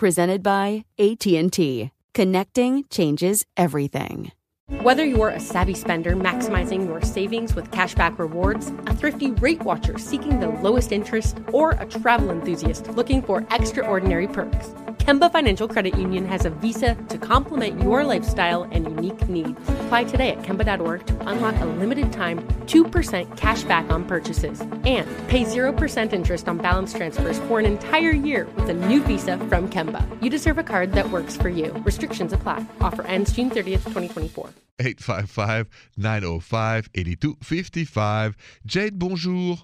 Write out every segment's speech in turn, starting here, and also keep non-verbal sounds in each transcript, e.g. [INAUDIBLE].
presented by AT&T. Connecting changes everything. Whether you're a savvy spender maximizing your savings with cashback rewards, a thrifty rate watcher seeking the lowest interest, or a travel enthusiast looking for extraordinary perks, Kemba Financial Credit Union has a visa to complement your lifestyle and unique needs. Apply today at Kemba.org to unlock a limited time 2% cash back on purchases and pay 0% interest on balance transfers for an entire year with a new visa from Kemba. You deserve a card that works for you. Restrictions apply. Offer ends June 30th, 2024. 855 905 8255. Jade, bonjour.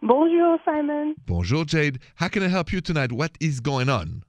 Bonjour, Simon. Bonjour, Jade. How can I help you tonight? What is going on?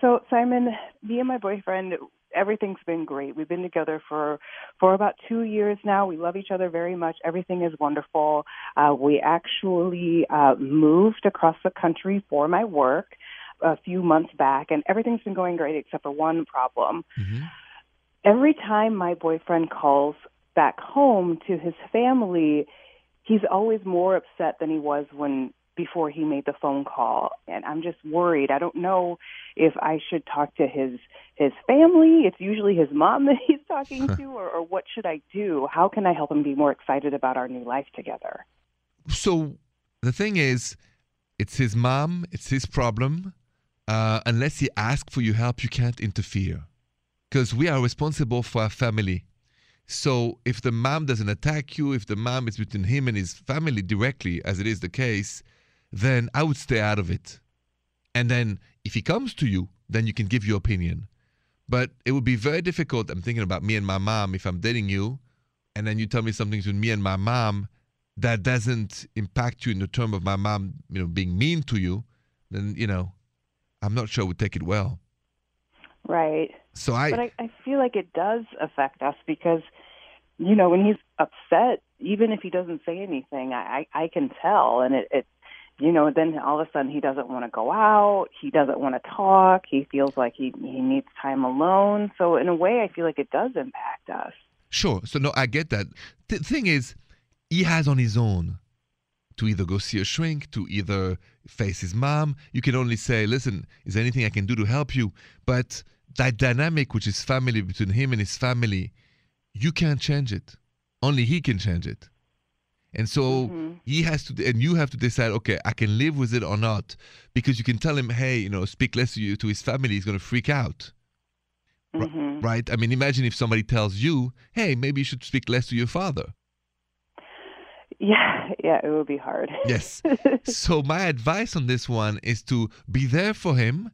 So, Simon, me and my boyfriend, everything's been great. We've been together for for about two years now. We love each other very much. Everything is wonderful. Uh, we actually uh, moved across the country for my work a few months back, and everything's been going great except for one problem. Mm-hmm. Every time my boyfriend calls back home to his family, he's always more upset than he was when before he made the phone call and I'm just worried. I don't know if I should talk to his his family. It's usually his mom [LAUGHS] that he's talking to or, or what should I do? How can I help him be more excited about our new life together? So the thing is it's his mom, it's his problem. Uh, unless he asks for your help, you can't interfere. Because we are responsible for our family. So if the mom doesn't attack you, if the mom is between him and his family directly, as it is the case, then I would stay out of it. And then if he comes to you, then you can give your opinion. But it would be very difficult. I'm thinking about me and my mom. If I'm dating you, and then you tell me something to me and my mom that doesn't impact you in the term of my mom, you know, being mean to you, then you know, I'm not sure I would take it well. Right. So I. But I, I feel like it does affect us because, you know, when he's upset, even if he doesn't say anything, I I, I can tell, and it, it you know, then all of a sudden he doesn't want to go out. He doesn't want to talk. He feels like he he needs time alone. So in a way, I feel like it does impact us. Sure. So no, I get that. The thing is, he has on his own to either go see a shrink, to either face his mom. You can only say, "Listen, is there anything I can do to help you?" But that dynamic, which is family between him and his family, you can't change it. Only he can change it. And so mm-hmm. he has to, and you have to decide, okay, I can live with it or not, because you can tell him, hey, you know, speak less to you to his family. He's going to freak out, mm-hmm. right? I mean, imagine if somebody tells you, hey, maybe you should speak less to your father. Yeah, yeah, it would be hard. yes. [LAUGHS] So my advice on this one is to be there for him,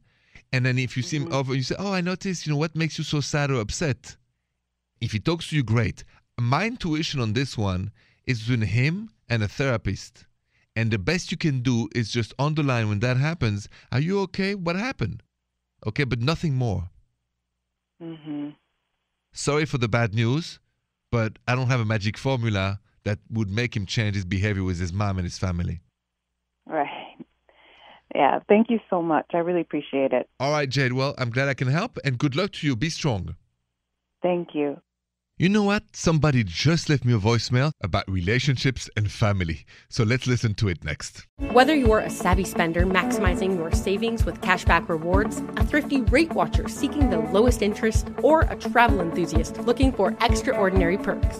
and then if you see him mm-hmm. over, you say, oh, I noticed, you know, what makes you so sad or upset? If he talks to you, great. My intuition on this one is between him and a therapist. And the best you can do is just underline when that happens, are you okay? What happened? Okay, but nothing more. Mm-hmm. Sorry for the bad news, but I don't have a magic formula that would make him change his behavior with his mom and his family. Right. Yeah, thank you so much. I really appreciate it. All right, Jade. Well, I'm glad I can help, and good luck to you. Be strong. Thank you. You know what? Somebody just left me a voicemail about relationships and family. So let's listen to it next. Whether you're a savvy spender maximizing your savings with cashback rewards, a thrifty rate watcher seeking the lowest interest, or a travel enthusiast looking for extraordinary perks,